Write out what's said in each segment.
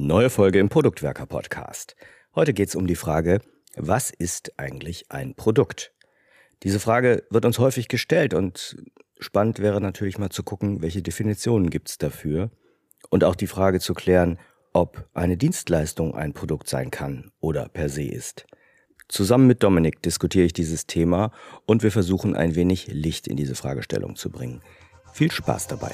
Neue Folge im Produktwerker Podcast. Heute geht es um die Frage, was ist eigentlich ein Produkt? Diese Frage wird uns häufig gestellt und spannend wäre natürlich mal zu gucken, welche Definitionen gibt es dafür und auch die Frage zu klären, ob eine Dienstleistung ein Produkt sein kann oder per se ist. Zusammen mit Dominik diskutiere ich dieses Thema und wir versuchen ein wenig Licht in diese Fragestellung zu bringen. Viel Spaß dabei.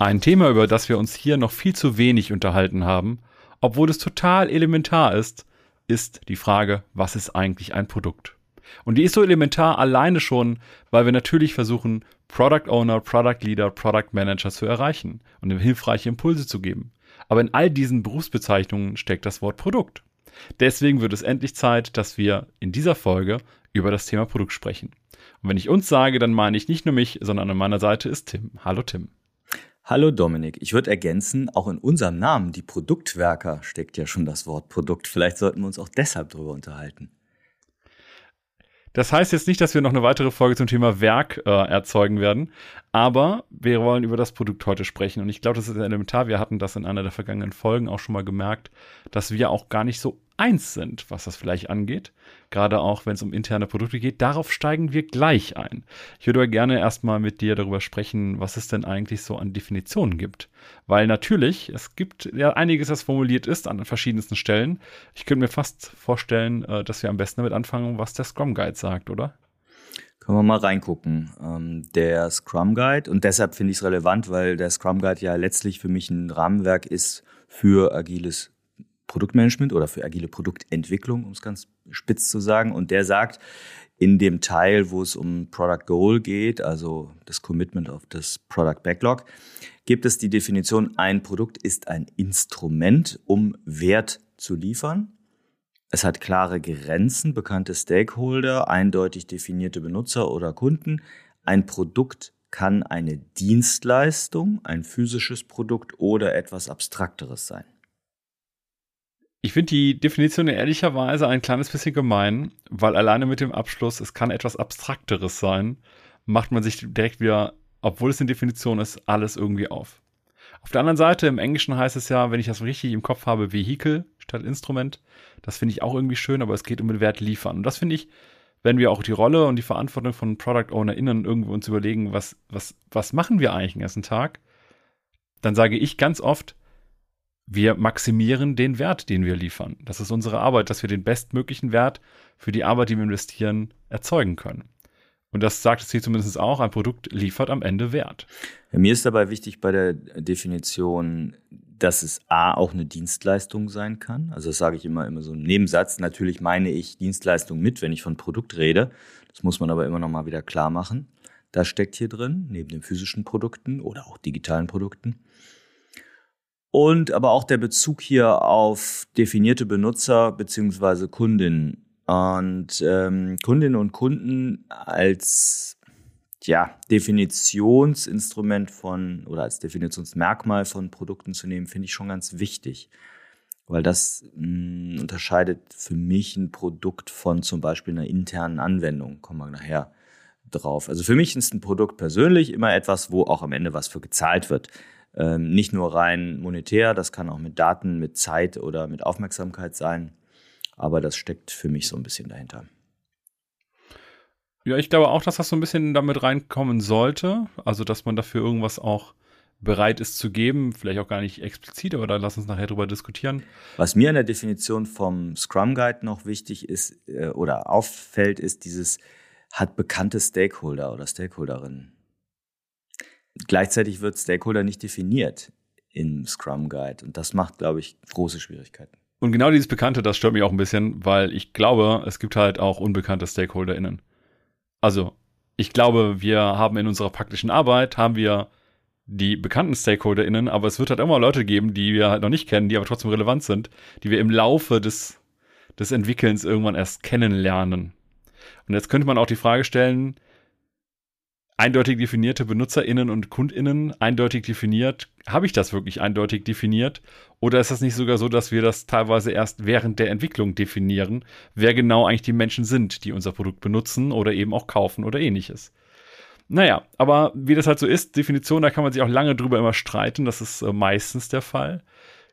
Ein Thema, über das wir uns hier noch viel zu wenig unterhalten haben, obwohl es total elementar ist, ist die Frage, was ist eigentlich ein Produkt? Und die ist so elementar alleine schon, weil wir natürlich versuchen, Product Owner, Product Leader, Product Manager zu erreichen und ihm hilfreiche Impulse zu geben. Aber in all diesen Berufsbezeichnungen steckt das Wort Produkt. Deswegen wird es endlich Zeit, dass wir in dieser Folge über das Thema Produkt sprechen. Und wenn ich uns sage, dann meine ich nicht nur mich, sondern an meiner Seite ist Tim. Hallo Tim. Hallo Dominik, ich würde ergänzen, auch in unserem Namen, die Produktwerker, steckt ja schon das Wort Produkt. Vielleicht sollten wir uns auch deshalb darüber unterhalten. Das heißt jetzt nicht, dass wir noch eine weitere Folge zum Thema Werk äh, erzeugen werden, aber wir wollen über das Produkt heute sprechen und ich glaube, das ist elementar. Wir hatten das in einer der vergangenen Folgen auch schon mal gemerkt, dass wir auch gar nicht so eins sind, was das vielleicht angeht. Gerade auch, wenn es um interne Produkte geht. Darauf steigen wir gleich ein. Ich würde gerne erstmal mit dir darüber sprechen, was es denn eigentlich so an Definitionen gibt. Weil natürlich, es gibt ja einiges, das formuliert ist an verschiedensten Stellen. Ich könnte mir fast vorstellen, äh, dass wir am besten damit anfangen, was der Scrum Guide sagt, oder? Können wir mal reingucken. Ähm, der Scrum Guide, und deshalb finde ich es relevant, weil der Scrum Guide ja letztlich für mich ein Rahmenwerk ist für agiles Produktmanagement oder für agile Produktentwicklung, um es ganz spitz zu sagen. Und der sagt, in dem Teil, wo es um Product Goal geht, also das Commitment auf das Product Backlog, gibt es die Definition, ein Produkt ist ein Instrument, um Wert zu liefern. Es hat klare Grenzen, bekannte Stakeholder, eindeutig definierte Benutzer oder Kunden. Ein Produkt kann eine Dienstleistung, ein physisches Produkt oder etwas Abstrakteres sein. Ich finde die Definition ehrlicherweise ein kleines bisschen gemein, weil alleine mit dem Abschluss, es kann etwas Abstrakteres sein, macht man sich direkt wieder, obwohl es eine Definition ist, alles irgendwie auf. Auf der anderen Seite, im Englischen heißt es ja, wenn ich das richtig im Kopf habe, Vehikel statt Instrument. Das finde ich auch irgendwie schön, aber es geht um den Wert liefern. Und das finde ich, wenn wir auch die Rolle und die Verantwortung von Product OwnerInnen irgendwo uns überlegen, was, was, was machen wir eigentlich den ganzen Tag, dann sage ich ganz oft, wir maximieren den Wert, den wir liefern. Das ist unsere Arbeit, dass wir den bestmöglichen Wert für die Arbeit, die wir investieren, erzeugen können. Und das sagt es hier zumindest auch, ein Produkt liefert am Ende Wert. Mir ist dabei wichtig bei der Definition, dass es A auch eine Dienstleistung sein kann. Also das sage ich immer, immer so im Nebensatz. Natürlich meine ich Dienstleistung mit, wenn ich von Produkt rede. Das muss man aber immer noch mal wieder klar machen. Das steckt hier drin, neben den physischen Produkten oder auch digitalen Produkten und aber auch der Bezug hier auf definierte Benutzer beziehungsweise Kundinnen. Und ähm, Kundinnen und Kunden als ja, Definitionsinstrument von oder als Definitionsmerkmal von Produkten zu nehmen, finde ich schon ganz wichtig. Weil das mh, hm, unterscheidet für mich ein Produkt von zum Beispiel einer internen Anwendung. Kommen wir nachher drauf. Also für mich ist ein Produkt persönlich immer etwas, wo auch am Ende was für gezahlt wird. Ähm, nicht nur rein monetär, das kann auch mit Daten, mit Zeit oder mit Aufmerksamkeit sein. Aber das steckt für mich so ein bisschen dahinter. Ja, ich glaube auch, dass das so ein bisschen damit reinkommen sollte. Also, dass man dafür irgendwas auch bereit ist zu geben. Vielleicht auch gar nicht explizit, aber da lass uns nachher drüber diskutieren. Was mir in der Definition vom Scrum Guide noch wichtig ist äh, oder auffällt, ist dieses hat bekannte Stakeholder oder Stakeholderinnen. Gleichzeitig wird Stakeholder nicht definiert im Scrum Guide und das macht, glaube ich, große Schwierigkeiten. Und genau dieses Bekannte, das stört mich auch ein bisschen, weil ich glaube, es gibt halt auch unbekannte StakeholderInnen. Also, ich glaube, wir haben in unserer praktischen Arbeit, haben wir die bekannten StakeholderInnen, aber es wird halt immer Leute geben, die wir halt noch nicht kennen, die aber trotzdem relevant sind, die wir im Laufe des, des Entwickelns irgendwann erst kennenlernen. Und jetzt könnte man auch die Frage stellen, eindeutig definierte BenutzerInnen und KundInnen eindeutig definiert? Habe ich das wirklich eindeutig definiert? Oder ist das nicht sogar so, dass wir das teilweise erst während der Entwicklung definieren, wer genau eigentlich die Menschen sind, die unser Produkt benutzen oder eben auch kaufen oder ähnliches? Naja, aber wie das halt so ist, Definition, da kann man sich auch lange drüber immer streiten. Das ist äh, meistens der Fall.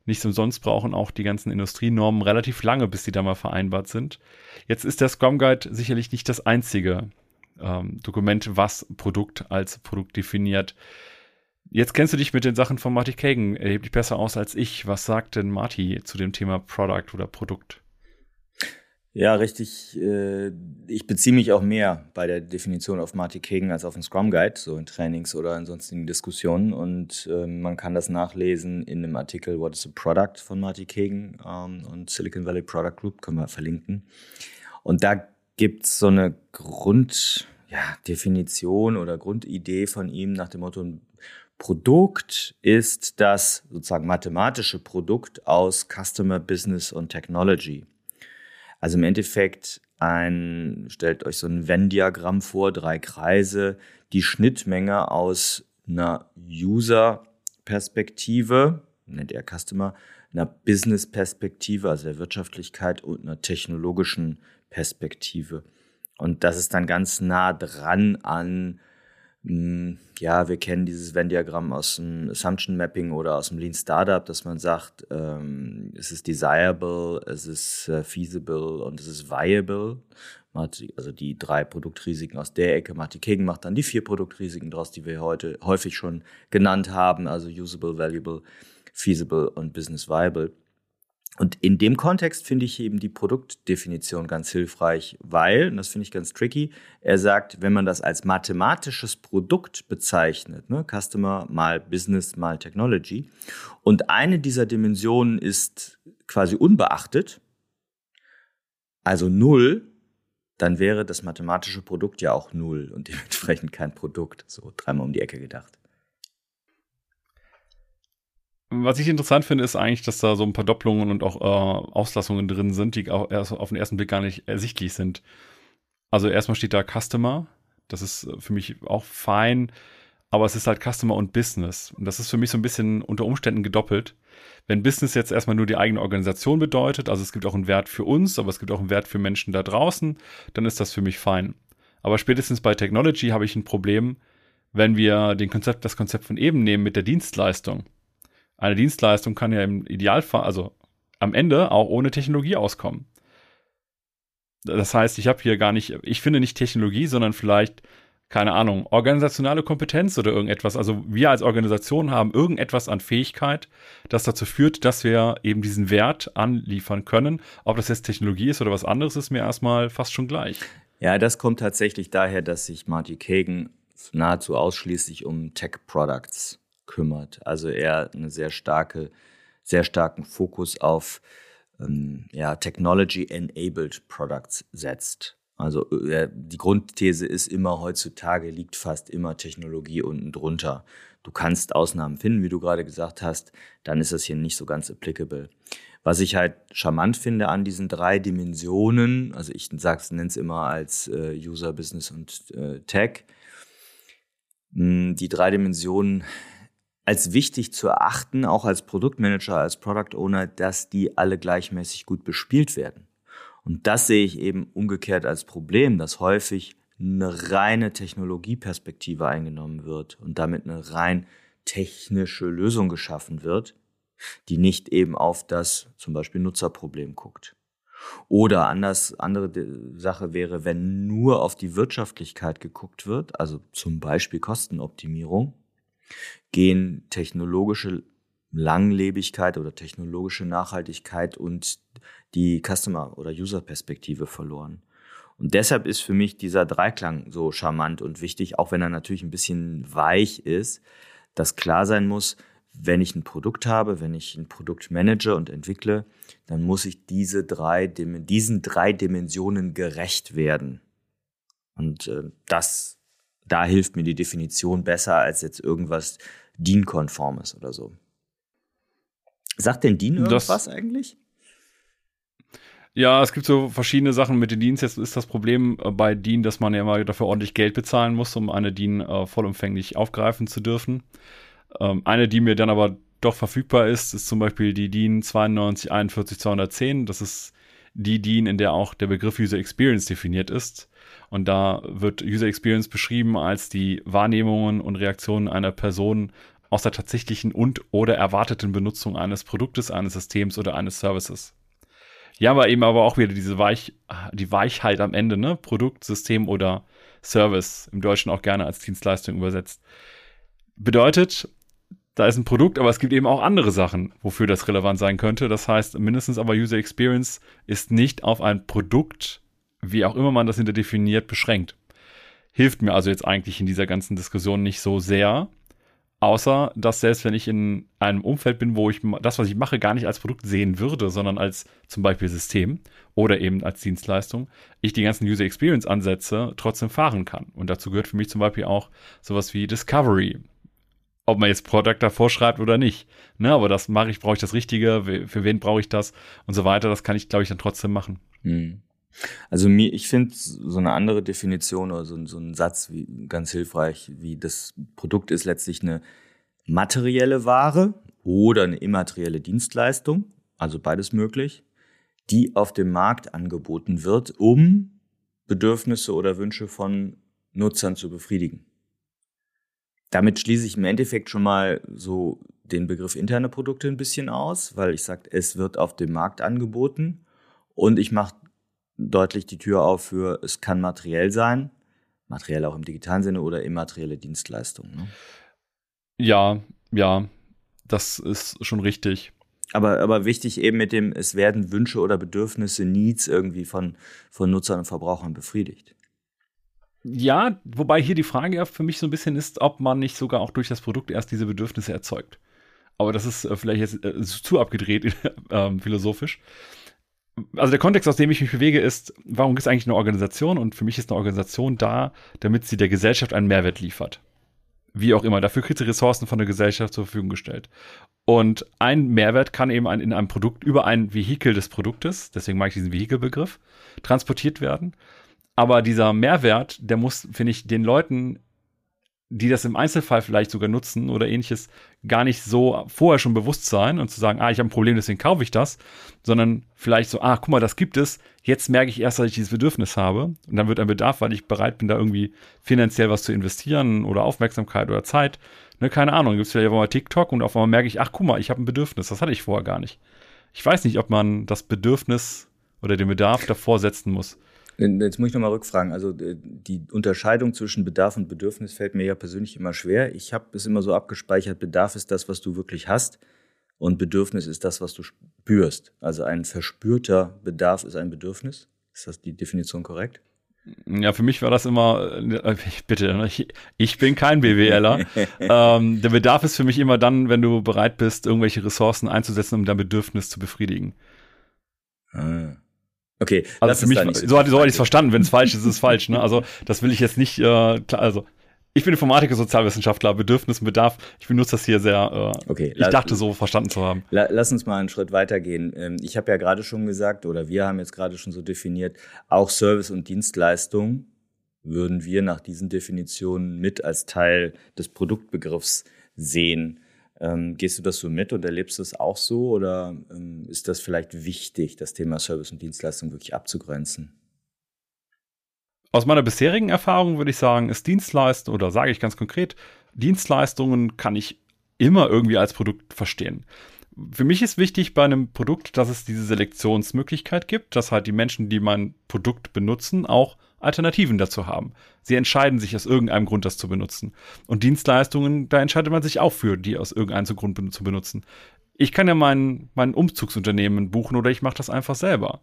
Nicht umsonst brauchen auch die ganzen Industrienormen relativ lange, bis die da mal vereinbart sind. Jetzt ist der Scrum Guide sicherlich nicht das einzige ähm, Dokument, was Produkt als Produkt definiert. Jetzt kennst du dich mit den Sachen von Marty Kagan erheblich besser aus als ich. Was sagt denn Marty zu dem Thema Product oder Produkt? Ja, richtig. Äh, ich beziehe mich auch mehr bei der Definition auf Marty Kagan als auf den Scrum Guide, so in Trainings oder in sonstigen Diskussionen. Und ähm, man kann das nachlesen in dem Artikel What is a Product von Marty Kagan ähm, und Silicon Valley Product Group, können wir verlinken. Und da gibt es so eine Grunddefinition ja, oder Grundidee von ihm nach dem Motto, ein Produkt ist das sozusagen mathematische Produkt aus Customer, Business und Technology. Also im Endeffekt ein, stellt euch so ein Venn-Diagramm vor, drei Kreise, die Schnittmenge aus einer User-Perspektive, nennt er Customer, einer Business-Perspektive, also der Wirtschaftlichkeit und einer technologischen Perspektive. Und das ist dann ganz nah dran an, hm, ja, wir kennen dieses Venn-Diagramm aus dem Assumption Mapping oder aus dem Lean Startup, dass man sagt, ähm, es ist desirable, es ist äh, feasible und es ist viable. Also die drei Produktrisiken aus der Ecke. Marty Kagan macht dann die vier Produktrisiken draus, die wir heute häufig schon genannt haben, also usable, valuable, feasible und business viable. Und in dem Kontext finde ich eben die Produktdefinition ganz hilfreich, weil, und das finde ich ganz tricky, er sagt, wenn man das als mathematisches Produkt bezeichnet, ne, Customer mal Business mal Technology, und eine dieser Dimensionen ist quasi unbeachtet, also null, dann wäre das mathematische Produkt ja auch null und dementsprechend kein Produkt. So dreimal um die Ecke gedacht. Was ich interessant finde, ist eigentlich, dass da so ein paar Doppelungen und auch äh, Auslassungen drin sind, die auch erst auf den ersten Blick gar nicht ersichtlich sind. Also erstmal steht da Customer. Das ist für mich auch fein, aber es ist halt Customer und Business. Und das ist für mich so ein bisschen unter Umständen gedoppelt. Wenn Business jetzt erstmal nur die eigene Organisation bedeutet, also es gibt auch einen Wert für uns, aber es gibt auch einen Wert für Menschen da draußen, dann ist das für mich fein. Aber spätestens bei Technology habe ich ein Problem, wenn wir den Konzept, das Konzept von eben nehmen mit der Dienstleistung eine Dienstleistung kann ja im Idealfall, also am Ende auch ohne Technologie auskommen. Das heißt, ich habe hier gar nicht, ich finde nicht Technologie, sondern vielleicht, keine Ahnung, organisationale Kompetenz oder irgendetwas. Also wir als Organisation haben irgendetwas an Fähigkeit, das dazu führt, dass wir eben diesen Wert anliefern können. Ob das jetzt Technologie ist oder was anderes, ist mir erstmal fast schon gleich. Ja, das kommt tatsächlich daher, dass sich Marty Kagan nahezu ausschließlich um Tech-Products kümmert. Also er eine sehr starke, sehr starken Fokus auf ähm, ja, Technology-enabled Products setzt. Also äh, die Grundthese ist immer, heutzutage liegt fast immer Technologie unten drunter. Du kannst Ausnahmen finden, wie du gerade gesagt hast, dann ist das hier nicht so ganz applicable. Was ich halt charmant finde an diesen drei Dimensionen, also ich nenne es immer als äh, User, Business und äh, Tech, mh, die drei Dimensionen als wichtig zu erachten, auch als Produktmanager, als Product Owner, dass die alle gleichmäßig gut bespielt werden. Und das sehe ich eben umgekehrt als Problem, dass häufig eine reine Technologieperspektive eingenommen wird und damit eine rein technische Lösung geschaffen wird, die nicht eben auf das zum Beispiel Nutzerproblem guckt. Oder anders, andere Sache wäre, wenn nur auf die Wirtschaftlichkeit geguckt wird, also zum Beispiel Kostenoptimierung, gehen technologische Langlebigkeit oder technologische Nachhaltigkeit und die Customer- oder User-Perspektive verloren. Und deshalb ist für mich dieser Dreiklang so charmant und wichtig, auch wenn er natürlich ein bisschen weich ist, dass klar sein muss, wenn ich ein Produkt habe, wenn ich ein Produkt manage und entwickle, dann muss ich diese drei, diesen drei Dimensionen gerecht werden. Und äh, das da hilft mir die Definition besser als jetzt irgendwas DIN-konformes oder so. Sagt denn DIN irgendwas das, eigentlich? Ja, es gibt so verschiedene Sachen mit den Deans. Jetzt ist das Problem äh, bei Dean, dass man ja immer dafür ordentlich Geld bezahlen muss, um eine Dean äh, vollumfänglich aufgreifen zu dürfen. Ähm, eine, die mir dann aber doch verfügbar ist, ist zum Beispiel die DIN 92 41 210. Das ist die DIN, in der auch der Begriff User Experience definiert ist. Und da wird User Experience beschrieben als die Wahrnehmungen und Reaktionen einer Person aus der tatsächlichen und oder erwarteten Benutzung eines Produktes, eines Systems oder eines Services. Ja, aber eben aber auch wieder diese Weich, die Weichheit am Ende, ne? Produkt, System oder Service, im Deutschen auch gerne als Dienstleistung übersetzt. Bedeutet, da ist ein Produkt, aber es gibt eben auch andere Sachen, wofür das relevant sein könnte. Das heißt, mindestens aber User Experience ist nicht auf ein Produkt, wie auch immer man das hinter definiert, beschränkt. Hilft mir also jetzt eigentlich in dieser ganzen Diskussion nicht so sehr, außer dass selbst wenn ich in einem Umfeld bin, wo ich das, was ich mache, gar nicht als Produkt sehen würde, sondern als zum Beispiel System oder eben als Dienstleistung, ich die ganzen User Experience Ansätze trotzdem fahren kann. Und dazu gehört für mich zum Beispiel auch sowas wie Discovery, ob man jetzt Product davor schreibt oder nicht. Ne, aber das mache ich, brauche ich das Richtige, für wen brauche ich das und so weiter. Das kann ich, glaube ich, dann trotzdem machen. Hm. Also mir, ich finde so eine andere Definition oder so, so ein Satz wie ganz hilfreich, wie das Produkt ist letztlich eine materielle Ware oder eine immaterielle Dienstleistung, also beides möglich, die auf dem Markt angeboten wird, um Bedürfnisse oder Wünsche von Nutzern zu befriedigen. Damit schließe ich im Endeffekt schon mal so den Begriff interne Produkte ein bisschen aus, weil ich sage, es wird auf dem Markt angeboten und ich mache deutlich die Tür auf für, es kann materiell sein, materiell auch im digitalen Sinne oder immaterielle Dienstleistungen. Ne? Ja, ja, das ist schon richtig. Aber, aber wichtig eben mit dem, es werden Wünsche oder Bedürfnisse, Needs irgendwie von, von Nutzern und Verbrauchern befriedigt. Ja, wobei hier die Frage ja für mich so ein bisschen ist, ob man nicht sogar auch durch das Produkt erst diese Bedürfnisse erzeugt. Aber das ist äh, vielleicht jetzt äh, zu abgedreht äh, philosophisch. Also der Kontext, aus dem ich mich bewege, ist, warum ist eigentlich eine Organisation? Und für mich ist eine Organisation da, damit sie der Gesellschaft einen Mehrwert liefert. Wie auch immer. Dafür kriegt sie Ressourcen von der Gesellschaft zur Verfügung gestellt. Und ein Mehrwert kann eben in einem Produkt über ein Vehikel des Produktes, deswegen mag ich diesen Vehikelbegriff, transportiert werden. Aber dieser Mehrwert, der muss, finde ich, den Leuten, die das im Einzelfall vielleicht sogar nutzen oder ähnliches, gar nicht so vorher schon bewusst sein und zu sagen, ah, ich habe ein Problem, deswegen kaufe ich das, sondern vielleicht so, ah, guck mal, das gibt es. Jetzt merke ich erst, dass ich dieses Bedürfnis habe. Und dann wird ein Bedarf, weil ich bereit bin, da irgendwie finanziell was zu investieren oder Aufmerksamkeit oder Zeit. Ne, keine Ahnung, gibt es vielleicht mal TikTok und auf einmal merke ich, ach, guck mal, ich habe ein Bedürfnis. Das hatte ich vorher gar nicht. Ich weiß nicht, ob man das Bedürfnis oder den Bedarf davor setzen muss. Jetzt muss ich nochmal rückfragen. Also die Unterscheidung zwischen Bedarf und Bedürfnis fällt mir ja persönlich immer schwer. Ich habe es immer so abgespeichert, Bedarf ist das, was du wirklich hast und Bedürfnis ist das, was du spürst. Also ein verspürter Bedarf ist ein Bedürfnis. Ist das die Definition korrekt? Ja, für mich war das immer, äh, bitte, ne, ich, ich bin kein BWLer. ähm, der Bedarf ist für mich immer dann, wenn du bereit bist, irgendwelche Ressourcen einzusetzen, um dein Bedürfnis zu befriedigen. Ah. Okay, also für mich, so, so, so hatte ich es verstanden. Wenn es falsch ist, ist es falsch. Ne? Also das will ich jetzt nicht, äh, klar, also ich bin Informatiker, Sozialwissenschaftler, Bedürfnis und Bedarf. Ich benutze das hier sehr, äh, okay, ich dachte so verstanden zu haben. lass uns mal einen Schritt weitergehen. Ähm, ich habe ja gerade schon gesagt, oder wir haben jetzt gerade schon so definiert, auch Service und Dienstleistung würden wir nach diesen Definitionen mit als Teil des Produktbegriffs sehen. Ähm, gehst du das so mit und erlebst du es auch so oder ähm, ist das vielleicht wichtig, das Thema Service und Dienstleistung wirklich abzugrenzen? Aus meiner bisherigen Erfahrung würde ich sagen, ist Dienstleistung oder sage ich ganz konkret, Dienstleistungen kann ich immer irgendwie als Produkt verstehen. Für mich ist wichtig bei einem Produkt, dass es diese Selektionsmöglichkeit gibt, dass halt die Menschen, die mein Produkt benutzen, auch Alternativen dazu haben. Sie entscheiden sich aus irgendeinem Grund, das zu benutzen. Und Dienstleistungen, da entscheidet man sich auch für, die aus irgendeinem Grund zu benutzen. Ich kann ja mein, mein Umzugsunternehmen buchen oder ich mache das einfach selber.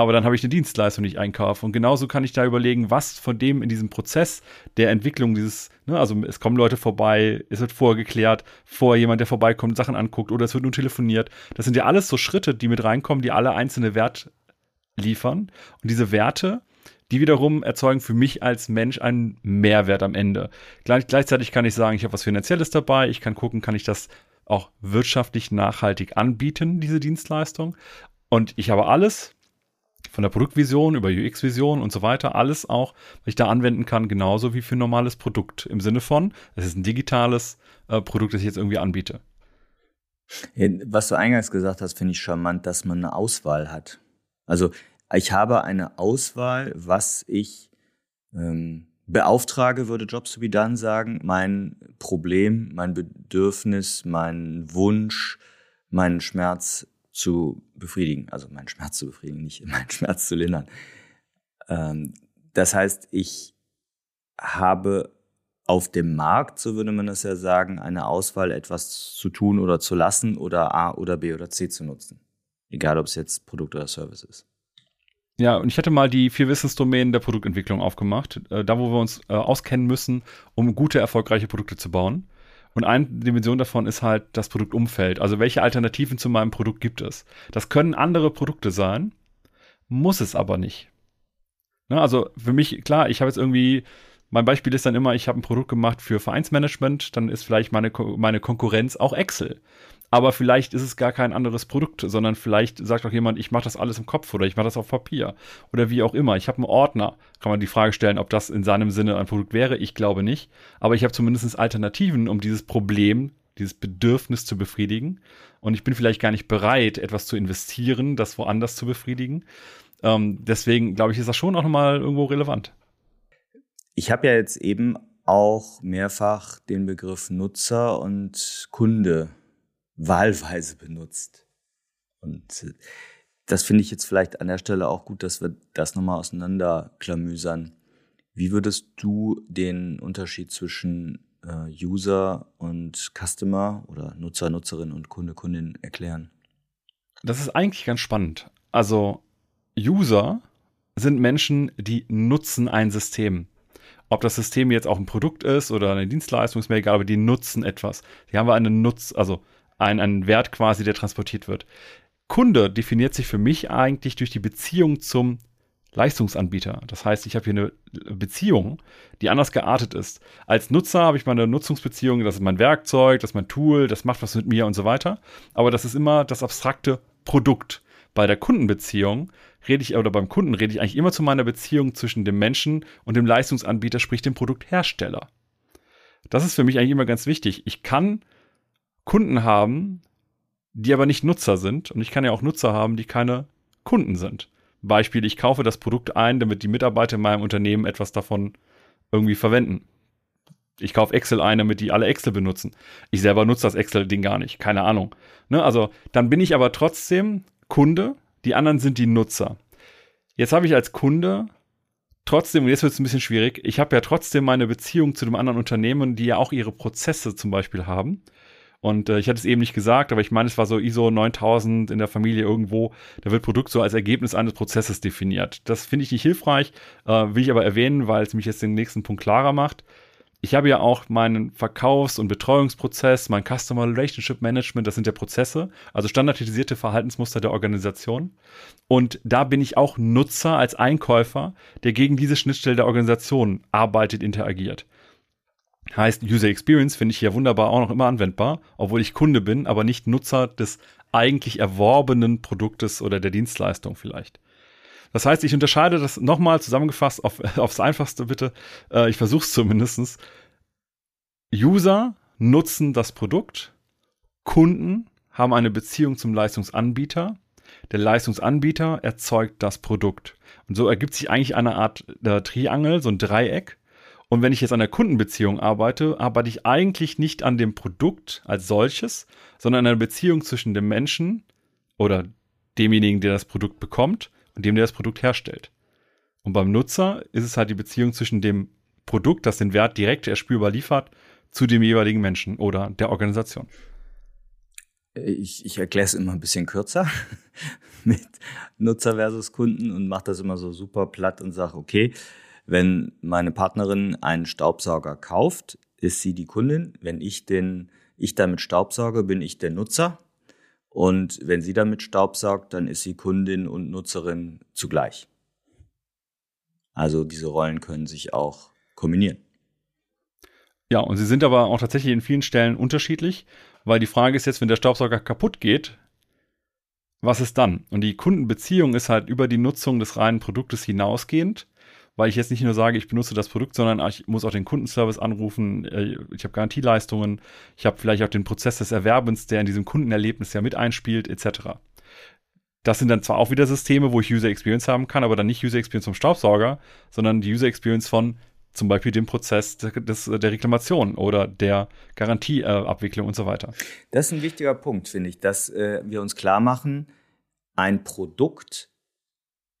Aber dann habe ich eine Dienstleistung, die ich einkaufe. Und genauso kann ich da überlegen, was von dem in diesem Prozess der Entwicklung dieses, ne, also es kommen Leute vorbei, es wird vorgeklärt, vorher jemand, der vorbeikommt, Sachen anguckt oder es wird nur telefoniert. Das sind ja alles so Schritte, die mit reinkommen, die alle einzelne Wert liefern. Und diese Werte, die wiederum erzeugen für mich als Mensch einen Mehrwert am Ende. Gleich, gleichzeitig kann ich sagen, ich habe was Finanzielles dabei, ich kann gucken, kann ich das auch wirtschaftlich nachhaltig anbieten, diese Dienstleistung. Und ich habe alles, Von der Produktvision über UX-Vision und so weiter, alles auch, was ich da anwenden kann, genauso wie für ein normales Produkt. Im Sinne von, es ist ein digitales äh, Produkt, das ich jetzt irgendwie anbiete. Was du eingangs gesagt hast, finde ich charmant, dass man eine Auswahl hat. Also ich habe eine Auswahl, was ich ähm, beauftrage, würde Jobs to be done sagen, mein Problem, mein Bedürfnis, mein Wunsch, meinen Schmerz zu befriedigen. Also meinen Schmerz zu befriedigen, nicht meinen Schmerz zu lindern. Ähm, das heißt, ich habe auf dem Markt, so würde man das ja sagen, eine Auswahl, etwas zu tun oder zu lassen oder A oder B oder C zu nutzen. Egal, ob es jetzt Produkt oder Service ist. Ja, und ich hatte mal die vier Wissensdomänen der Produktentwicklung aufgemacht, äh, da wo wir uns äh, auskennen müssen, um gute, erfolgreiche Produkte zu bauen. Und eine Dimension davon ist halt das Produktumfeld. Also welche Alternativen zu meinem Produkt gibt es? Das können andere Produkte sein, muss es aber nicht. Ne, also für mich, klar, ich habe jetzt irgendwie, mein Beispiel ist dann immer, ich habe ein Produkt gemacht für Vereinsmanagement, dann ist vielleicht meine, meine Konkurrenz auch Excel aber vielleicht ist es gar kein anderes Produkt, sondern vielleicht sagt auch jemand, ich mache das alles im Kopf oder ich mache das auf Papier oder wie auch immer. Ich habe einen Ordner. Kann man die Frage stellen, ob das in seinem Sinne ein Produkt wäre. Ich glaube nicht. Aber ich habe zumindest Alternativen, um dieses Problem, dieses Bedürfnis zu befriedigen. Und ich bin vielleicht gar nicht bereit, etwas zu investieren, das woanders zu befriedigen. Ähm, deswegen glaube ich, ist das schon auch nochmal irgendwo relevant. Ich habe ja jetzt eben auch mehrfach den Begriff Nutzer und Kunde wahlweise benutzt. Und äh, das finde ich jetzt vielleicht an der Stelle auch gut, dass wir das nochmal auseinanderklamüsern. Wie würdest du den Unterschied zwischen äh, User und Customer oder Nutzer, Nutzerin und Kunde, Kundin erklären? Das ist eigentlich ganz spannend. Also User sind Menschen, die nutzen ein System. Ob das System jetzt auch ein Produkt ist oder eine Dienstleistung, ist mir egal, aber die nutzen etwas. Die haben einen Nutz, also ein, ein Wert quasi, der transportiert wird. Kunde definiert sich für mich eigentlich durch die Beziehung zum Leistungsanbieter. Das heißt, ich habe hier eine Beziehung, die anders geartet ist. Als Nutzer habe ich meine Nutzungsbeziehung, das ist mein Werkzeug, das ist mein Tool, das macht was mit mir und so weiter. Aber das ist immer das abstrakte Produkt. Bei der Kundenbeziehung rede ich, oder beim Kunden rede ich eigentlich immer zu meiner Beziehung zwischen dem Menschen und dem Leistungsanbieter, sprich dem Produkthersteller. Das ist für mich eigentlich immer ganz wichtig. Ich kann Kunden haben, die aber nicht Nutzer sind. Und ich kann ja auch Nutzer haben, die keine Kunden sind. Beispiel, ich kaufe das Produkt ein, damit die Mitarbeiter in meinem Unternehmen etwas davon irgendwie verwenden. Ich kaufe Excel ein, damit die alle Excel benutzen. Ich selber nutze das Excel-Ding gar nicht. Keine Ahnung. Ne? Also, dann bin ich aber trotzdem Kunde. Die anderen sind die Nutzer. Jetzt habe ich als Kunde trotzdem, und jetzt wird es ein bisschen schwierig, ich habe ja trotzdem meine Beziehung zu dem anderen Unternehmen, die ja auch ihre Prozesse zum Beispiel haben. Und äh, ich hatte es eben nicht gesagt, aber ich meine, es war so ISO 9000 in der Familie irgendwo. Da wird Produkt so als Ergebnis eines Prozesses definiert. Das finde ich nicht hilfreich, äh, will ich aber erwähnen, weil es mich jetzt den nächsten Punkt klarer macht. Ich habe ja auch meinen Verkaufs- und Betreuungsprozess, mein Customer Relationship Management, das sind ja Prozesse, also standardisierte Verhaltensmuster der Organisation. Und da bin ich auch Nutzer als Einkäufer, der gegen diese Schnittstelle der Organisation arbeitet, interagiert. Heißt, User Experience finde ich hier wunderbar auch noch immer anwendbar, obwohl ich Kunde bin, aber nicht Nutzer des eigentlich erworbenen Produktes oder der Dienstleistung vielleicht. Das heißt, ich unterscheide das nochmal zusammengefasst auf, aufs Einfachste bitte. Äh, ich versuche es zumindest. User nutzen das Produkt, Kunden haben eine Beziehung zum Leistungsanbieter, der Leistungsanbieter erzeugt das Produkt. Und so ergibt sich eigentlich eine Art äh, Triangel, so ein Dreieck, und wenn ich jetzt an der Kundenbeziehung arbeite, arbeite ich eigentlich nicht an dem Produkt als solches, sondern an einer Beziehung zwischen dem Menschen oder demjenigen, der das Produkt bekommt und dem, der das Produkt herstellt. Und beim Nutzer ist es halt die Beziehung zwischen dem Produkt, das den Wert direkt erspürbar liefert, zu dem jeweiligen Menschen oder der Organisation. Ich, ich erkläre es immer ein bisschen kürzer mit Nutzer versus Kunden und mache das immer so super platt und sage, okay, wenn meine Partnerin einen Staubsauger kauft, ist sie die Kundin. Wenn ich den, ich damit Staubsauge, bin ich der Nutzer. Und wenn sie damit Staubsaugt, dann ist sie Kundin und Nutzerin zugleich. Also diese Rollen können sich auch kombinieren. Ja, und sie sind aber auch tatsächlich in vielen Stellen unterschiedlich, weil die Frage ist jetzt, wenn der Staubsauger kaputt geht, was ist dann? Und die Kundenbeziehung ist halt über die Nutzung des reinen Produktes hinausgehend, weil ich jetzt nicht nur sage, ich benutze das Produkt, sondern ich muss auch den Kundenservice anrufen, äh, ich habe Garantieleistungen, ich habe vielleicht auch den Prozess des Erwerbens, der in diesem Kundenerlebnis ja mit einspielt, etc. Das sind dann zwar auch wieder Systeme, wo ich User Experience haben kann, aber dann nicht User Experience vom Staubsauger, sondern die User Experience von zum Beispiel dem Prozess des, der Reklamation oder der Garantieabwicklung und so weiter. Das ist ein wichtiger Punkt, finde ich, dass äh, wir uns klar machen, ein Produkt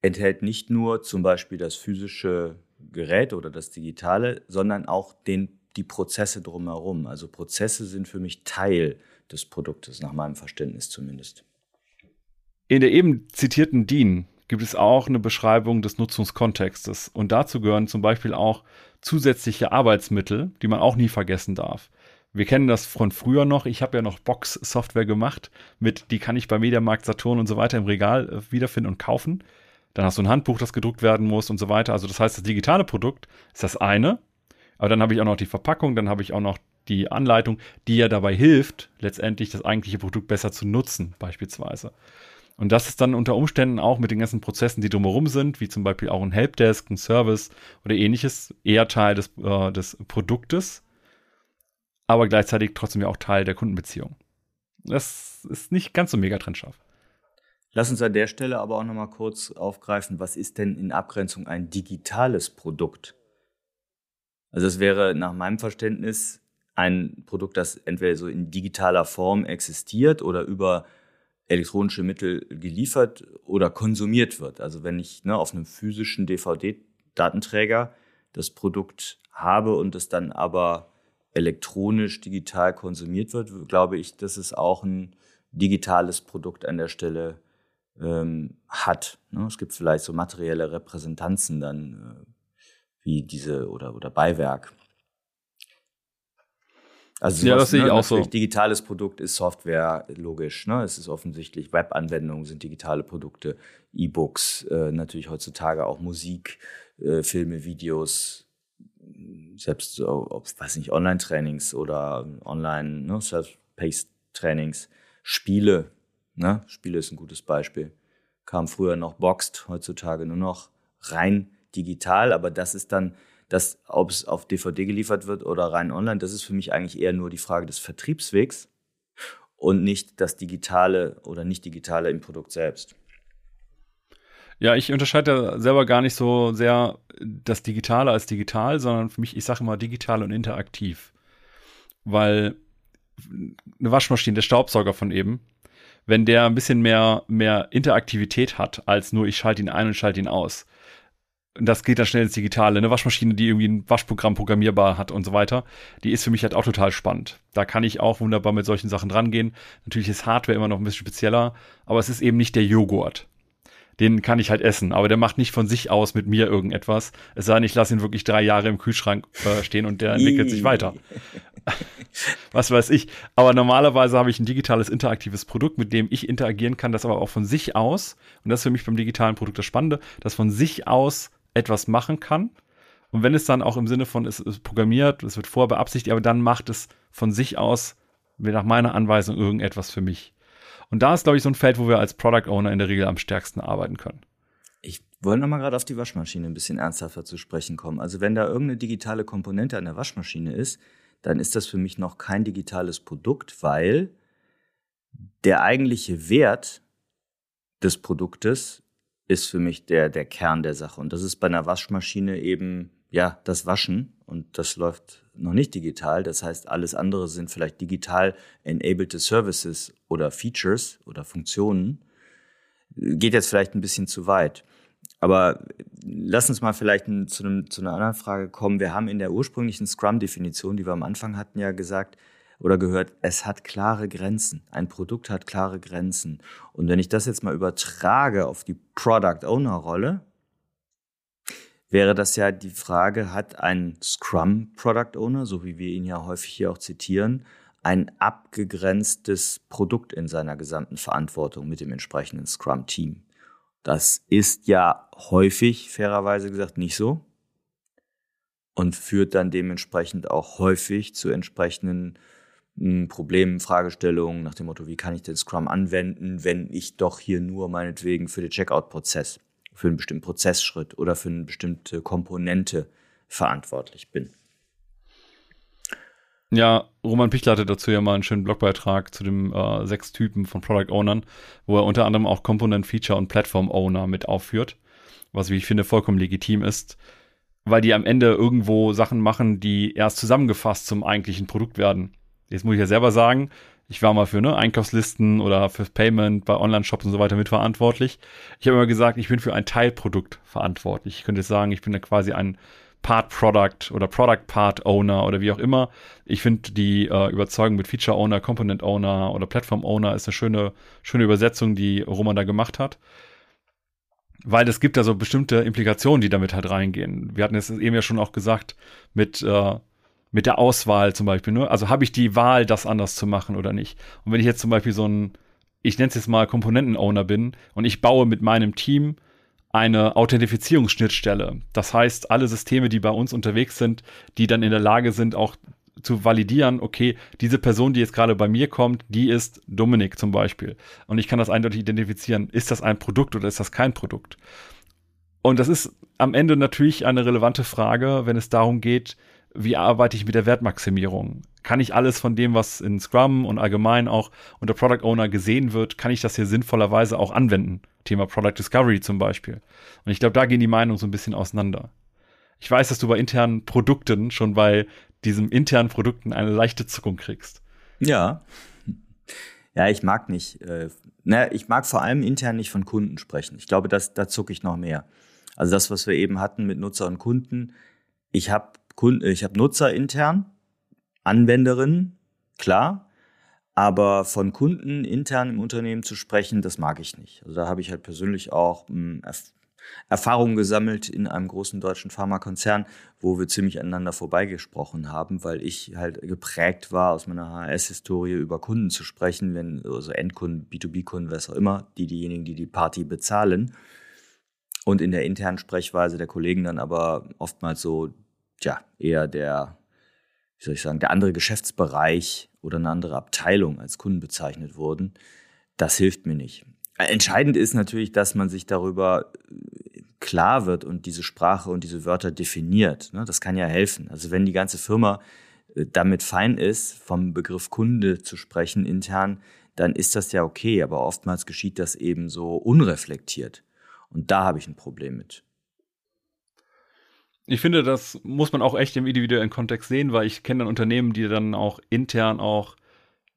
enthält nicht nur zum Beispiel das physische Gerät oder das digitale, sondern auch den, die Prozesse drumherum. Also Prozesse sind für mich Teil des Produktes, nach meinem Verständnis zumindest. In der eben zitierten DIN gibt es auch eine Beschreibung des Nutzungskontextes. Und dazu gehören zum Beispiel auch zusätzliche Arbeitsmittel, die man auch nie vergessen darf. Wir kennen das von früher noch. Ich habe ja noch Box-Software gemacht, mit die kann ich bei Mediamarkt, Saturn und so weiter im Regal äh, wiederfinden und kaufen. Dann hast du ein Handbuch, das gedruckt werden muss und so weiter. Also das heißt, das digitale Produkt ist das eine. Aber dann habe ich auch noch die Verpackung, dann habe ich auch noch die Anleitung, die ja dabei hilft, letztendlich das eigentliche Produkt besser zu nutzen, beispielsweise. Und das ist dann unter Umständen auch mit den ganzen Prozessen, die drumherum sind, wie zum Beispiel auch ein Helpdesk, ein Service oder ähnliches, eher Teil des, äh, des Produktes, aber gleichzeitig trotzdem ja auch Teil der Kundenbeziehung. Das ist nicht ganz so mega trennscharf. Lass uns an der Stelle aber auch nochmal kurz aufgreifen, was ist denn in Abgrenzung ein digitales Produkt? Also es wäre nach meinem Verständnis ein Produkt, das entweder so in digitaler Form existiert oder über elektronische Mittel geliefert oder konsumiert wird. Also wenn ich ne, auf einem physischen DVD-Datenträger das Produkt habe und es dann aber elektronisch, digital konsumiert wird, glaube ich, dass es auch ein digitales Produkt an der Stelle ähm, hat. Ne? Es gibt vielleicht so materielle Repräsentanzen dann, äh, wie diese oder, oder Beiwerk. Also ja, das sehe ich ne, auch so. Digitales Produkt ist Software, logisch. Ne? Es ist offensichtlich, Webanwendungen sind digitale Produkte, E-Books, äh, natürlich heutzutage auch Musik, äh, Filme, Videos, selbst, ob, weiß nicht, Online-Trainings oder Online, ne, Self-Paced Trainings, Spiele. Ne? Spiele ist ein gutes Beispiel. Kam früher noch boxed, heutzutage nur noch rein digital, aber das ist dann ob es auf DVD geliefert wird oder rein online, das ist für mich eigentlich eher nur die Frage des Vertriebswegs und nicht das Digitale oder nicht Digitale im Produkt selbst. Ja, ich unterscheide selber gar nicht so sehr das Digitale als digital, sondern für mich, ich sage immer digital und interaktiv. Weil eine Waschmaschine, der Staubsauger von eben, wenn der ein bisschen mehr, mehr Interaktivität hat, als nur ich schalte ihn ein und schalte ihn aus, das geht dann schnell ins Digitale. Eine Waschmaschine, die irgendwie ein Waschprogramm programmierbar hat und so weiter, die ist für mich halt auch total spannend. Da kann ich auch wunderbar mit solchen Sachen drangehen. Natürlich ist Hardware immer noch ein bisschen spezieller, aber es ist eben nicht der Joghurt. Den kann ich halt essen, aber der macht nicht von sich aus mit mir irgendetwas. Es sei denn, ich lasse ihn wirklich drei Jahre im Kühlschrank äh, stehen und der entwickelt sich weiter. Was weiß ich. Aber normalerweise habe ich ein digitales, interaktives Produkt, mit dem ich interagieren kann, das aber auch von sich aus, und das ist für mich beim digitalen Produkt das Spannende, das von sich aus etwas machen kann. Und wenn es dann auch im Sinne von, es ist programmiert, es wird vorbeabsichtigt, aber dann macht es von sich aus, nach meiner Anweisung, irgendetwas für mich. Und da ist, glaube ich, so ein Feld, wo wir als Product Owner in der Regel am stärksten arbeiten können. Ich wollte noch mal gerade auf die Waschmaschine ein bisschen ernsthafter zu sprechen kommen. Also wenn da irgendeine digitale Komponente an der Waschmaschine ist, dann ist das für mich noch kein digitales Produkt, weil der eigentliche Wert des Produktes ist für mich der, der Kern der Sache. Und das ist bei einer Waschmaschine eben, ja, das Waschen. Und das läuft noch nicht digital. Das heißt, alles andere sind vielleicht digital enabled Services oder Features oder Funktionen. Geht jetzt vielleicht ein bisschen zu weit. Aber lass uns mal vielleicht zu, einem, zu einer anderen Frage kommen. Wir haben in der ursprünglichen Scrum-Definition, die wir am Anfang hatten, ja gesagt, oder gehört, es hat klare Grenzen. Ein Produkt hat klare Grenzen. Und wenn ich das jetzt mal übertrage auf die Product Owner Rolle, wäre das ja die Frage, hat ein Scrum Product Owner, so wie wir ihn ja häufig hier auch zitieren, ein abgegrenztes Produkt in seiner gesamten Verantwortung mit dem entsprechenden Scrum Team. Das ist ja häufig, fairerweise gesagt, nicht so und führt dann dementsprechend auch häufig zu entsprechenden Problemen, Fragestellungen nach dem Motto, wie kann ich den Scrum anwenden, wenn ich doch hier nur meinetwegen für den Checkout-Prozess, für einen bestimmten Prozessschritt oder für eine bestimmte Komponente verantwortlich bin. Ja, Roman Pichler hatte dazu ja mal einen schönen Blogbeitrag zu den äh, sechs Typen von Product Ownern, wo er unter anderem auch Component, Feature und Platform Owner mit aufführt, was wie ich finde vollkommen legitim ist, weil die am Ende irgendwo Sachen machen, die erst zusammengefasst zum eigentlichen Produkt werden. Jetzt muss ich ja selber sagen, ich war mal für ne, Einkaufslisten oder fürs Payment bei Online-Shops und so weiter mitverantwortlich. Ich habe immer gesagt, ich bin für ein Teilprodukt verantwortlich. Ich könnte jetzt sagen, ich bin da quasi ein Part Product oder Product Part Owner oder wie auch immer. Ich finde die äh, Überzeugung mit Feature Owner, Component Owner oder Platform Owner ist eine schöne, schöne Übersetzung, die Roman da gemacht hat. Weil es gibt da so bestimmte Implikationen, die damit halt reingehen. Wir hatten es eben ja schon auch gesagt mit, äh, mit der Auswahl zum Beispiel. Ne? Also habe ich die Wahl, das anders zu machen oder nicht? Und wenn ich jetzt zum Beispiel so ein, ich nenne es jetzt mal Komponenten-Owner bin und ich baue mit meinem Team eine Authentifizierungsschnittstelle. Das heißt, alle Systeme, die bei uns unterwegs sind, die dann in der Lage sind, auch zu validieren, okay, diese Person, die jetzt gerade bei mir kommt, die ist Dominik zum Beispiel. Und ich kann das eindeutig identifizieren. Ist das ein Produkt oder ist das kein Produkt? Und das ist am Ende natürlich eine relevante Frage, wenn es darum geht, wie arbeite ich mit der Wertmaximierung? Kann ich alles von dem, was in Scrum und allgemein auch unter Product Owner gesehen wird, kann ich das hier sinnvollerweise auch anwenden? Thema Product Discovery zum Beispiel. Und ich glaube, da gehen die Meinungen so ein bisschen auseinander. Ich weiß, dass du bei internen Produkten schon bei diesem internen Produkten eine leichte Zuckung kriegst. Ja. Ja, ich mag nicht. Äh, ne, ich mag vor allem intern nicht von Kunden sprechen. Ich glaube, das, da zucke ich noch mehr. Also das, was wir eben hatten mit Nutzer und Kunden. Ich habe Kunden, ich habe Nutzer intern, Anwenderinnen, klar, aber von Kunden intern im Unternehmen zu sprechen, das mag ich nicht. Also da habe ich halt persönlich auch hm, Erfahrungen gesammelt in einem großen deutschen Pharmakonzern, wo wir ziemlich aneinander vorbeigesprochen haben, weil ich halt geprägt war, aus meiner HS-Historie über Kunden zu sprechen, wenn also Endkunden, B2B-Kunden, was auch immer, die diejenigen, die die Party bezahlen. Und in der internen Sprechweise der Kollegen dann aber oftmals so, tja, eher der, wie soll ich sagen, der andere Geschäftsbereich oder eine andere Abteilung als Kunden bezeichnet wurden, das hilft mir nicht. Entscheidend ist natürlich, dass man sich darüber äh, klar wird und diese Sprache und diese Wörter definiert. Ne? Das kann ja helfen. Also wenn die ganze Firma äh, damit fein ist, vom Begriff Kunde zu sprechen intern, dann ist das ja okay. Aber oftmals geschieht das eben so unreflektiert. Und da habe ich ein Problem mit. Ich finde, das muss man auch echt im individuellen Kontext sehen, weil ich kenne dann Unternehmen, die dann auch intern auch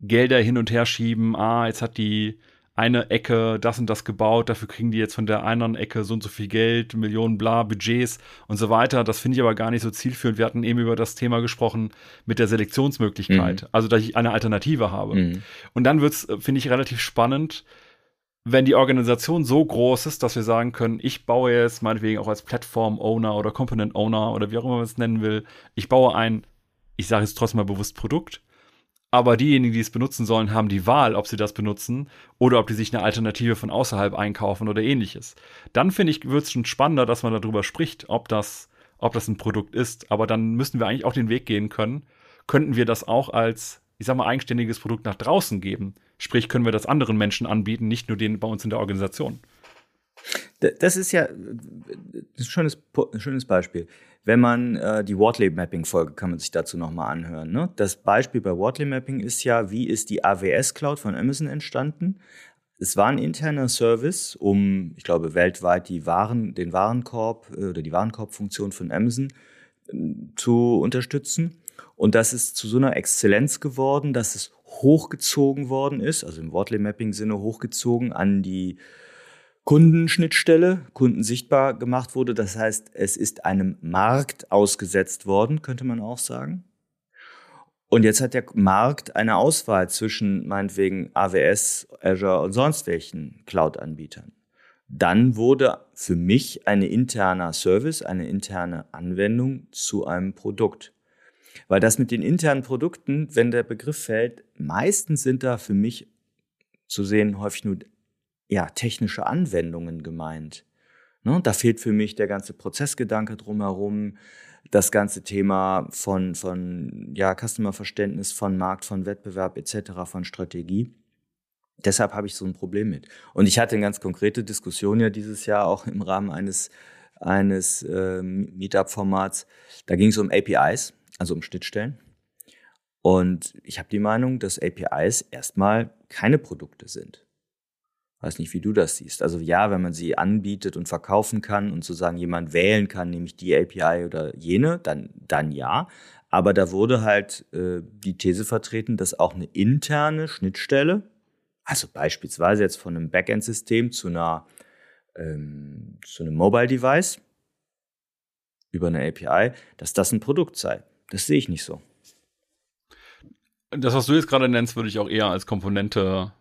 Gelder hin und her schieben. Ah, jetzt hat die eine Ecke das und das gebaut, dafür kriegen die jetzt von der anderen Ecke so und so viel Geld, Millionen, bla, Budgets und so weiter. Das finde ich aber gar nicht so zielführend. Wir hatten eben über das Thema gesprochen mit der Selektionsmöglichkeit, mhm. also dass ich eine Alternative habe. Mhm. Und dann wird es, äh, finde ich, relativ spannend, wenn die Organisation so groß ist, dass wir sagen können, ich baue jetzt meinetwegen auch als Plattform-Owner oder Component-Owner oder wie auch immer man es nennen will, ich baue ein, ich sage jetzt trotzdem mal bewusst Produkt, aber diejenigen, die es benutzen sollen, haben die Wahl, ob sie das benutzen oder ob die sich eine Alternative von außerhalb einkaufen oder ähnliches. Dann finde ich, wird es schon spannender, dass man darüber spricht, ob das, ob das ein Produkt ist. Aber dann müssen wir eigentlich auch den Weg gehen können. Könnten wir das auch als, ich sag mal, eigenständiges Produkt nach draußen geben? Sprich, können wir das anderen Menschen anbieten, nicht nur denen bei uns in der Organisation. Das ist ja ein schönes, ein schönes Beispiel. Wenn man äh, die Wortley Mapping Folge kann man sich dazu nochmal anhören. Ne? Das Beispiel bei Wortley Mapping ist ja, wie ist die AWS Cloud von Amazon entstanden? Es war ein interner Service, um, ich glaube, weltweit die Waren, den Warenkorb äh, oder die Warenkorbfunktion von Amazon äh, zu unterstützen. Und das ist zu so einer Exzellenz geworden, dass es hochgezogen worden ist, also im Wortley Mapping Sinne hochgezogen an die Kundenschnittstelle, Kunden sichtbar gemacht wurde. Das heißt, es ist einem Markt ausgesetzt worden, könnte man auch sagen. Und jetzt hat der Markt eine Auswahl zwischen meinetwegen AWS, Azure und sonst welchen Cloud-Anbietern. Dann wurde für mich eine interne Service, eine interne Anwendung zu einem Produkt. Weil das mit den internen Produkten, wenn der Begriff fällt, meistens sind da für mich zu sehen häufig nur ja, technische Anwendungen gemeint. Ne? Da fehlt für mich der ganze Prozessgedanke drumherum, das ganze Thema von, von ja, Customer-Verständnis, von Markt, von Wettbewerb etc., von Strategie. Deshalb habe ich so ein Problem mit. Und ich hatte eine ganz konkrete Diskussion ja dieses Jahr auch im Rahmen eines, eines äh, Meetup-Formats. Da ging es um APIs, also um Schnittstellen. Und ich habe die Meinung, dass APIs erstmal keine Produkte sind. Weiß nicht, wie du das siehst. Also ja, wenn man sie anbietet und verkaufen kann und sozusagen jemand wählen kann, nämlich die API oder jene, dann, dann ja. Aber da wurde halt äh, die These vertreten, dass auch eine interne Schnittstelle, also beispielsweise jetzt von einem Backend-System zu einer ähm, zu einem Mobile-Device über eine API, dass das ein Produkt sei. Das sehe ich nicht so. Das, was du jetzt gerade nennst, würde ich auch eher als Komponente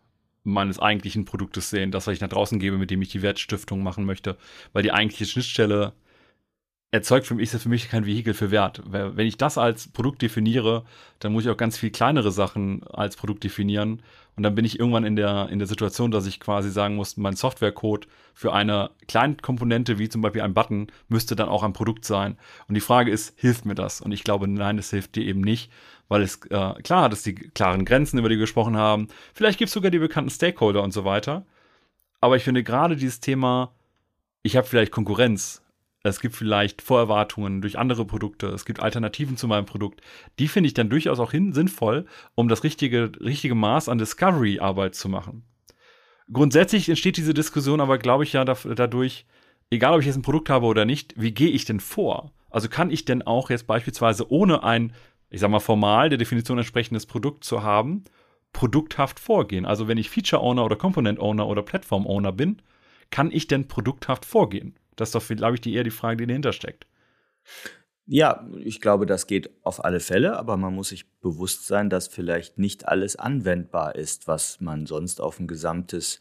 meines eigentlichen Produktes sehen, das, was ich nach draußen gebe, mit dem ich die Wertstiftung machen möchte. Weil die eigentliche Schnittstelle erzeugt für mich, ist das für mich kein Vehikel für Wert. Wenn ich das als Produkt definiere, dann muss ich auch ganz viel kleinere Sachen als Produkt definieren. Und dann bin ich irgendwann in der, in der Situation, dass ich quasi sagen muss, mein Softwarecode für eine kleine Komponente, wie zum Beispiel ein Button, müsste dann auch ein Produkt sein. Und die Frage ist, hilft mir das? Und ich glaube, nein, es hilft dir eben nicht, weil es äh, klar hat es die klaren Grenzen, über die wir gesprochen haben. Vielleicht gibt es sogar die bekannten Stakeholder und so weiter. Aber ich finde gerade dieses Thema, ich habe vielleicht Konkurrenz, es gibt vielleicht Vorerwartungen durch andere Produkte, es gibt Alternativen zu meinem Produkt. Die finde ich dann durchaus auch hin, sinnvoll, um das richtige, richtige Maß an Discovery-Arbeit zu machen. Grundsätzlich entsteht diese Diskussion aber, glaube ich, ja dadurch, egal ob ich jetzt ein Produkt habe oder nicht, wie gehe ich denn vor? Also kann ich denn auch jetzt beispielsweise ohne ein ich sag mal, formal der Definition entsprechendes Produkt zu haben, produkthaft vorgehen. Also wenn ich Feature Owner oder Component Owner oder Platform Owner bin, kann ich denn produkthaft vorgehen? Das ist doch, glaube ich, die eher die Frage, die dahinter steckt. Ja, ich glaube, das geht auf alle Fälle, aber man muss sich bewusst sein, dass vielleicht nicht alles anwendbar ist, was man sonst auf ein gesamtes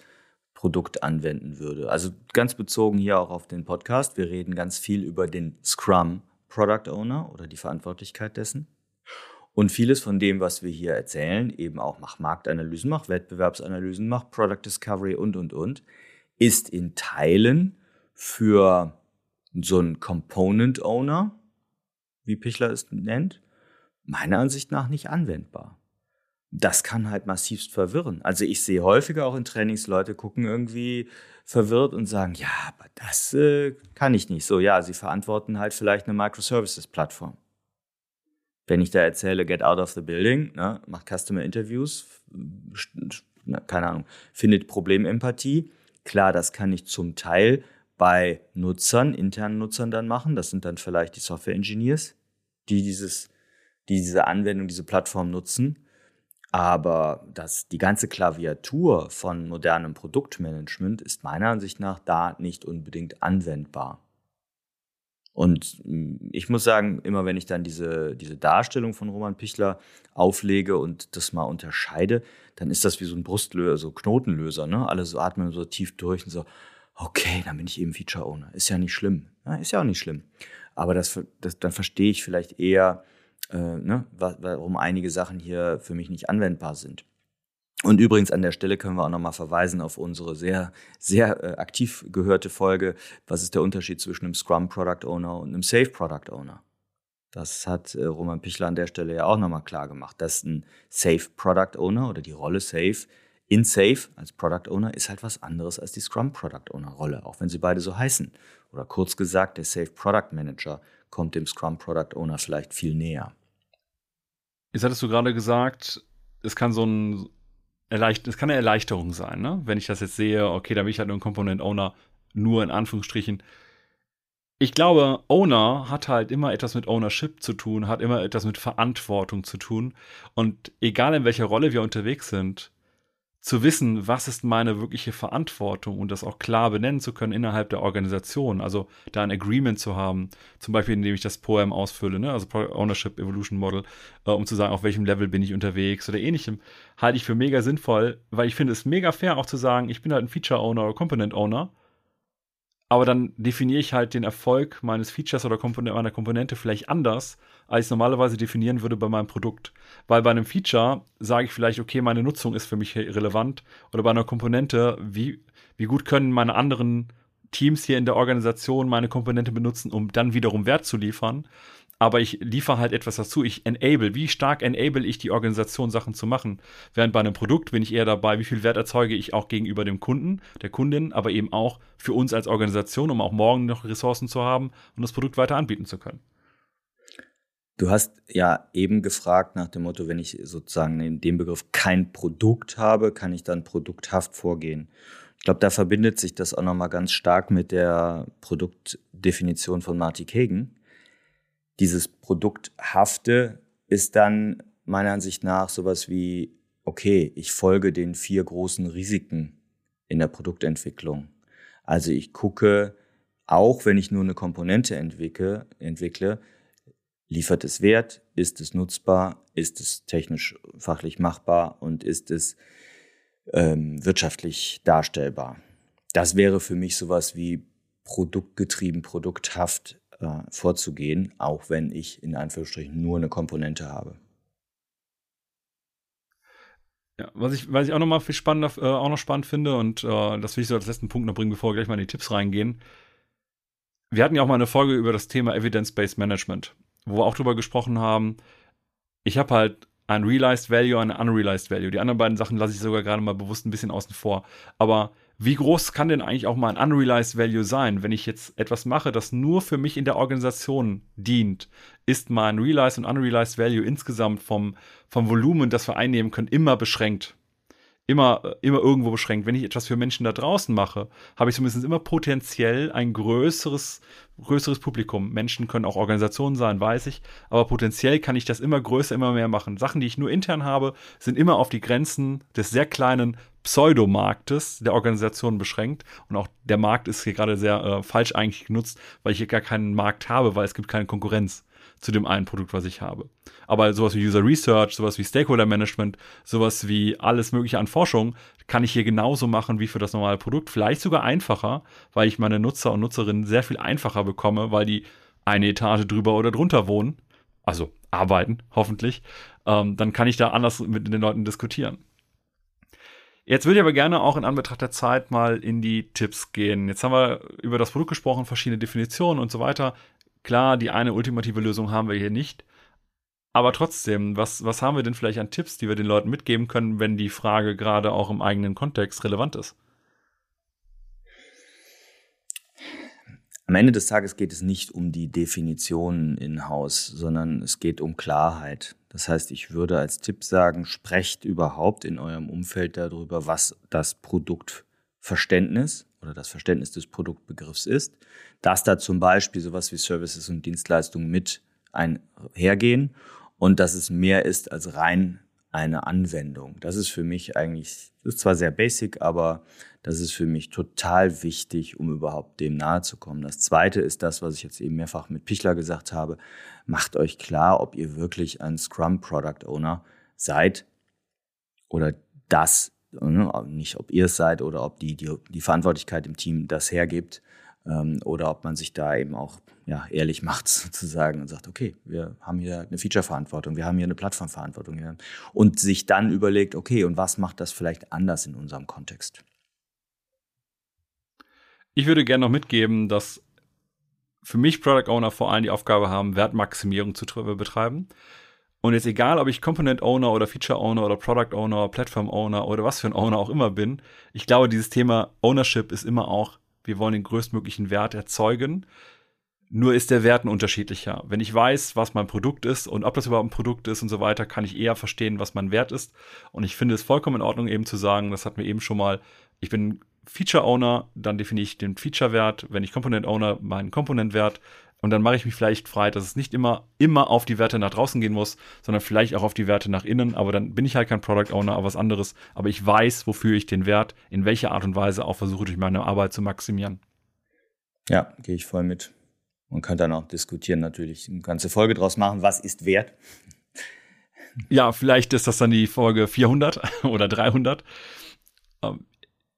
Produkt anwenden würde. Also ganz bezogen hier auch auf den Podcast. Wir reden ganz viel über den Scrum Product Owner oder die Verantwortlichkeit dessen. Und vieles von dem, was wir hier erzählen, eben auch macht Marktanalysen, macht Wettbewerbsanalysen, macht Product Discovery und, und, und, ist in Teilen für so einen Component Owner, wie Pichler es nennt, meiner Ansicht nach nicht anwendbar. Das kann halt massivst verwirren. Also ich sehe häufiger auch in Trainings Leute gucken irgendwie verwirrt und sagen, ja, aber das äh, kann ich nicht. So, ja, sie verantworten halt vielleicht eine Microservices-Plattform wenn ich da erzähle, get out of the building, ne, macht Customer Interviews, keine Ahnung, findet Problemempathie. Klar, das kann ich zum Teil bei Nutzern, internen Nutzern dann machen. Das sind dann vielleicht die Software Engineers, die dieses, die diese Anwendung, diese Plattform nutzen. Aber das, die ganze Klaviatur von modernem Produktmanagement ist meiner Ansicht nach da nicht unbedingt anwendbar. Und hm, ich muss sagen, immer wenn ich dann diese, diese Darstellung von Roman Pichler auflege und das mal unterscheide, dann ist das wie so ein Brustlöser, so Knotenlöser. Ne? Alle so atmen so tief durch und so, okay, dann bin ich eben Feature Owner. Ist ja nicht schlimm. Ja, ist ja auch nicht schlimm. Aber das, das, dann verstehe ich vielleicht eher, äh, ne, warum einige Sachen hier für mich nicht anwendbar sind. Und übrigens an der Stelle können wir auch nochmal verweisen auf unsere sehr, sehr äh, aktiv gehörte Folge. Was ist der Unterschied zwischen einem Scrum Product Owner und einem Safe Product Owner? Das hat äh, Roman Pichler an der Stelle ja auch nochmal klar gemacht, dass ein Safe Product Owner oder die Rolle Safe in Safe als Product Owner ist halt was anderes als die Scrum Product Owner Rolle, auch wenn sie beide so heißen. Oder kurz gesagt, der Safe Product Manager kommt dem Scrum Product Owner vielleicht viel näher. Jetzt hattest du gerade gesagt, es kann so ein Erleicht es kann eine Erleichterung sein, ne? Wenn ich das jetzt sehe, okay, da bin ich halt nur ein Component Owner, nur in Anführungsstrichen. Ich glaube, Owner hat halt immer etwas mit Ownership zu tun, hat immer etwas mit Verantwortung zu tun. Und egal in welcher Rolle wir unterwegs sind, zu wissen, was ist meine wirkliche Verantwortung und das auch klar benennen zu können innerhalb der Organisation, also da ein Agreement zu haben, zum Beispiel indem ich das POEM ausfülle, ne? also Ownership Evolution Model, äh, um zu sagen, auf welchem Level bin ich unterwegs oder ähnlichem, halte ich für mega sinnvoll, weil ich finde es mega fair auch zu sagen, ich bin halt ein Feature Owner oder Component Owner aber dann definiere ich halt den Erfolg meines Features oder Komponente, meiner Komponente vielleicht anders, als ich normalerweise definieren würde bei meinem Produkt. Weil bei einem Feature sage ich vielleicht, okay, meine Nutzung ist für mich relevant oder bei einer Komponente, wie, wie gut können meine anderen Teams hier in der Organisation meine Komponente benutzen, um dann wiederum Wert zu liefern. Aber ich liefere halt etwas dazu. Ich enable. Wie stark enable ich die Organisation, Sachen zu machen? Während bei einem Produkt bin ich eher dabei, wie viel Wert erzeuge ich auch gegenüber dem Kunden, der Kundin, aber eben auch für uns als Organisation, um auch morgen noch Ressourcen zu haben und das Produkt weiter anbieten zu können. Du hast ja eben gefragt nach dem Motto, wenn ich sozusagen in dem Begriff kein Produkt habe, kann ich dann produkthaft vorgehen. Ich glaube, da verbindet sich das auch nochmal ganz stark mit der Produktdefinition von Marty Kagan. Dieses Produkthafte ist dann meiner Ansicht nach sowas wie, okay, ich folge den vier großen Risiken in der Produktentwicklung. Also ich gucke, auch wenn ich nur eine Komponente entwickle, entwickle liefert es Wert, ist es nutzbar, ist es technisch fachlich machbar und ist es ähm, wirtschaftlich darstellbar. Das wäre für mich sowas wie produktgetrieben, produkthaft äh, vorzugehen, auch wenn ich in Anführungsstrichen nur eine Komponente habe. Ja, was ich, was ich auch noch mal viel spannender, äh, auch noch spannend finde und äh, das will ich so als letzten Punkt noch bringen, bevor wir gleich mal in die Tipps reingehen. Wir hatten ja auch mal eine Folge über das Thema Evidence-Based Management, wo wir auch drüber gesprochen haben. Ich habe halt ein Realized Value, und ein Unrealized Value. Die anderen beiden Sachen lasse ich sogar gerade mal bewusst ein bisschen außen vor. Aber wie groß kann denn eigentlich auch mal ein Unrealized Value sein, wenn ich jetzt etwas mache, das nur für mich in der Organisation dient? Ist mein Realized und Unrealized Value insgesamt vom, vom Volumen, das wir einnehmen können, immer beschränkt? Immer, immer irgendwo beschränkt. Wenn ich etwas für Menschen da draußen mache, habe ich zumindest immer potenziell ein größeres, größeres Publikum. Menschen können auch Organisationen sein, weiß ich, aber potenziell kann ich das immer größer, immer mehr machen. Sachen, die ich nur intern habe, sind immer auf die Grenzen des sehr kleinen Pseudomarktes der Organisation beschränkt. Und auch der Markt ist hier gerade sehr äh, falsch eigentlich genutzt, weil ich hier gar keinen Markt habe, weil es gibt keine Konkurrenz zu dem einen Produkt, was ich habe. Aber sowas wie User Research, sowas wie Stakeholder Management, sowas wie alles mögliche an Forschung kann ich hier genauso machen wie für das normale Produkt. Vielleicht sogar einfacher, weil ich meine Nutzer und Nutzerinnen sehr viel einfacher bekomme, weil die eine Etage drüber oder drunter wohnen. Also arbeiten, hoffentlich. Ähm, dann kann ich da anders mit den Leuten diskutieren. Jetzt würde ich aber gerne auch in Anbetracht der Zeit mal in die Tipps gehen. Jetzt haben wir über das Produkt gesprochen, verschiedene Definitionen und so weiter. Klar, die eine ultimative Lösung haben wir hier nicht. Aber trotzdem, was, was haben wir denn vielleicht an Tipps, die wir den Leuten mitgeben können, wenn die Frage gerade auch im eigenen Kontext relevant ist? Am Ende des Tages geht es nicht um die Definitionen in Haus, sondern es geht um Klarheit. Das heißt, ich würde als Tipp sagen, sprecht überhaupt in eurem Umfeld darüber, was das Produktverständnis oder das Verständnis des Produktbegriffs ist, dass da zum Beispiel sowas wie Services und Dienstleistungen mit einhergehen und dass es mehr ist als rein eine Anwendung. Das ist für mich eigentlich, ist zwar sehr basic, aber das ist für mich total wichtig, um überhaupt dem nahe zu kommen. Das zweite ist das, was ich jetzt eben mehrfach mit Pichler gesagt habe. Macht euch klar, ob ihr wirklich ein Scrum Product Owner seid oder das nicht ob ihr es seid oder ob die, die, die Verantwortlichkeit im Team das hergibt ähm, oder ob man sich da eben auch ja, ehrlich macht sozusagen und sagt, okay, wir haben hier eine Feature-Verantwortung, wir haben hier eine Plattform-Verantwortung und sich dann überlegt, okay, und was macht das vielleicht anders in unserem Kontext? Ich würde gerne noch mitgeben, dass für mich Product Owner vor allem die Aufgabe haben, Wertmaximierung zu betreiben. Und jetzt egal, ob ich Component Owner oder Feature Owner oder Product Owner, Platform Owner oder was für ein Owner auch immer bin, ich glaube, dieses Thema Ownership ist immer auch, wir wollen den größtmöglichen Wert erzeugen. Nur ist der Wert ein unterschiedlicher. Wenn ich weiß, was mein Produkt ist und ob das überhaupt ein Produkt ist und so weiter, kann ich eher verstehen, was mein Wert ist. Und ich finde es vollkommen in Ordnung, eben zu sagen, das hatten wir eben schon mal, ich bin Feature Owner, dann definiere ich den Feature-Wert. Wenn ich Component Owner, meinen Component-Wert. Und dann mache ich mich vielleicht frei, dass es nicht immer, immer auf die Werte nach draußen gehen muss, sondern vielleicht auch auf die Werte nach innen. Aber dann bin ich halt kein Product Owner, aber was anderes. Aber ich weiß, wofür ich den Wert in welcher Art und Weise auch versuche, durch meine Arbeit zu maximieren. Ja, gehe ich voll mit. Man kann dann auch diskutieren, natürlich eine ganze Folge draus machen. Was ist Wert? Ja, vielleicht ist das dann die Folge 400 oder 300. Ähm,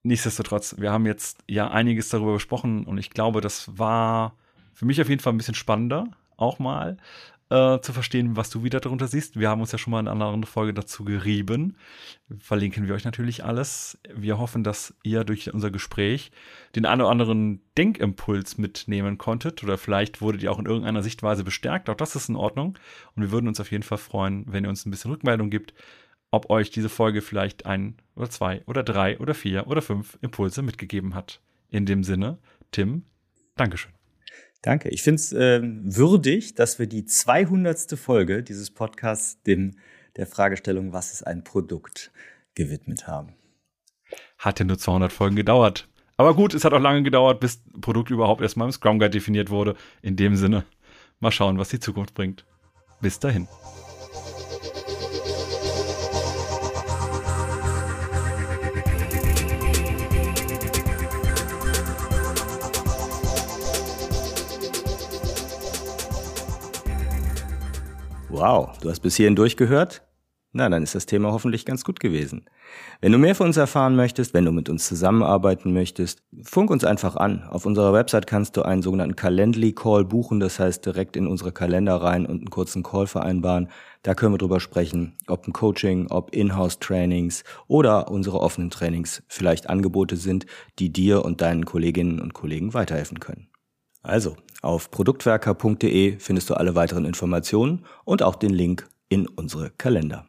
nichtsdestotrotz, wir haben jetzt ja einiges darüber besprochen und ich glaube, das war für mich auf jeden Fall ein bisschen spannender, auch mal. äh, zu verstehen, was du wieder darunter siehst. Wir haben uns ja schon mal in einer anderen Folge dazu gerieben. Verlinken wir euch natürlich alles. Wir hoffen, dass ihr durch unser Gespräch den einen oder anderen Denkimpuls mitnehmen konntet oder vielleicht wurdet ihr auch in irgendeiner Sichtweise bestärkt. Auch das ist in Ordnung. Und wir würden uns auf jeden Fall freuen, wenn ihr uns ein bisschen Rückmeldung gibt, ob euch diese Folge vielleicht ein oder zwei oder drei oder vier oder fünf Impulse mitgegeben hat. In dem Sinne, Tim, Dankeschön. Danke. Ich finde es äh, würdig, dass wir die 200. Folge dieses Podcasts dem der Fragestellung, was ist ein Produkt, gewidmet haben. Hat ja nur 200 Folgen gedauert. Aber gut, es hat auch lange gedauert, bis Produkt überhaupt erstmal im Scrum Guide definiert wurde. In dem Sinne, mal schauen, was die Zukunft bringt. Bis dahin. Wow, du hast bis hierhin durchgehört? Na, dann ist das Thema hoffentlich ganz gut gewesen. Wenn du mehr von uns erfahren möchtest, wenn du mit uns zusammenarbeiten möchtest, funk uns einfach an. Auf unserer Website kannst du einen sogenannten Calendly-Call buchen, das heißt direkt in unsere Kalender rein und einen kurzen Call vereinbaren. Da können wir drüber sprechen, ob ein Coaching, ob Inhouse-Trainings oder unsere offenen Trainings vielleicht Angebote sind, die dir und deinen Kolleginnen und Kollegen weiterhelfen können. Also, auf produktwerker.de findest du alle weiteren Informationen und auch den Link in unsere Kalender.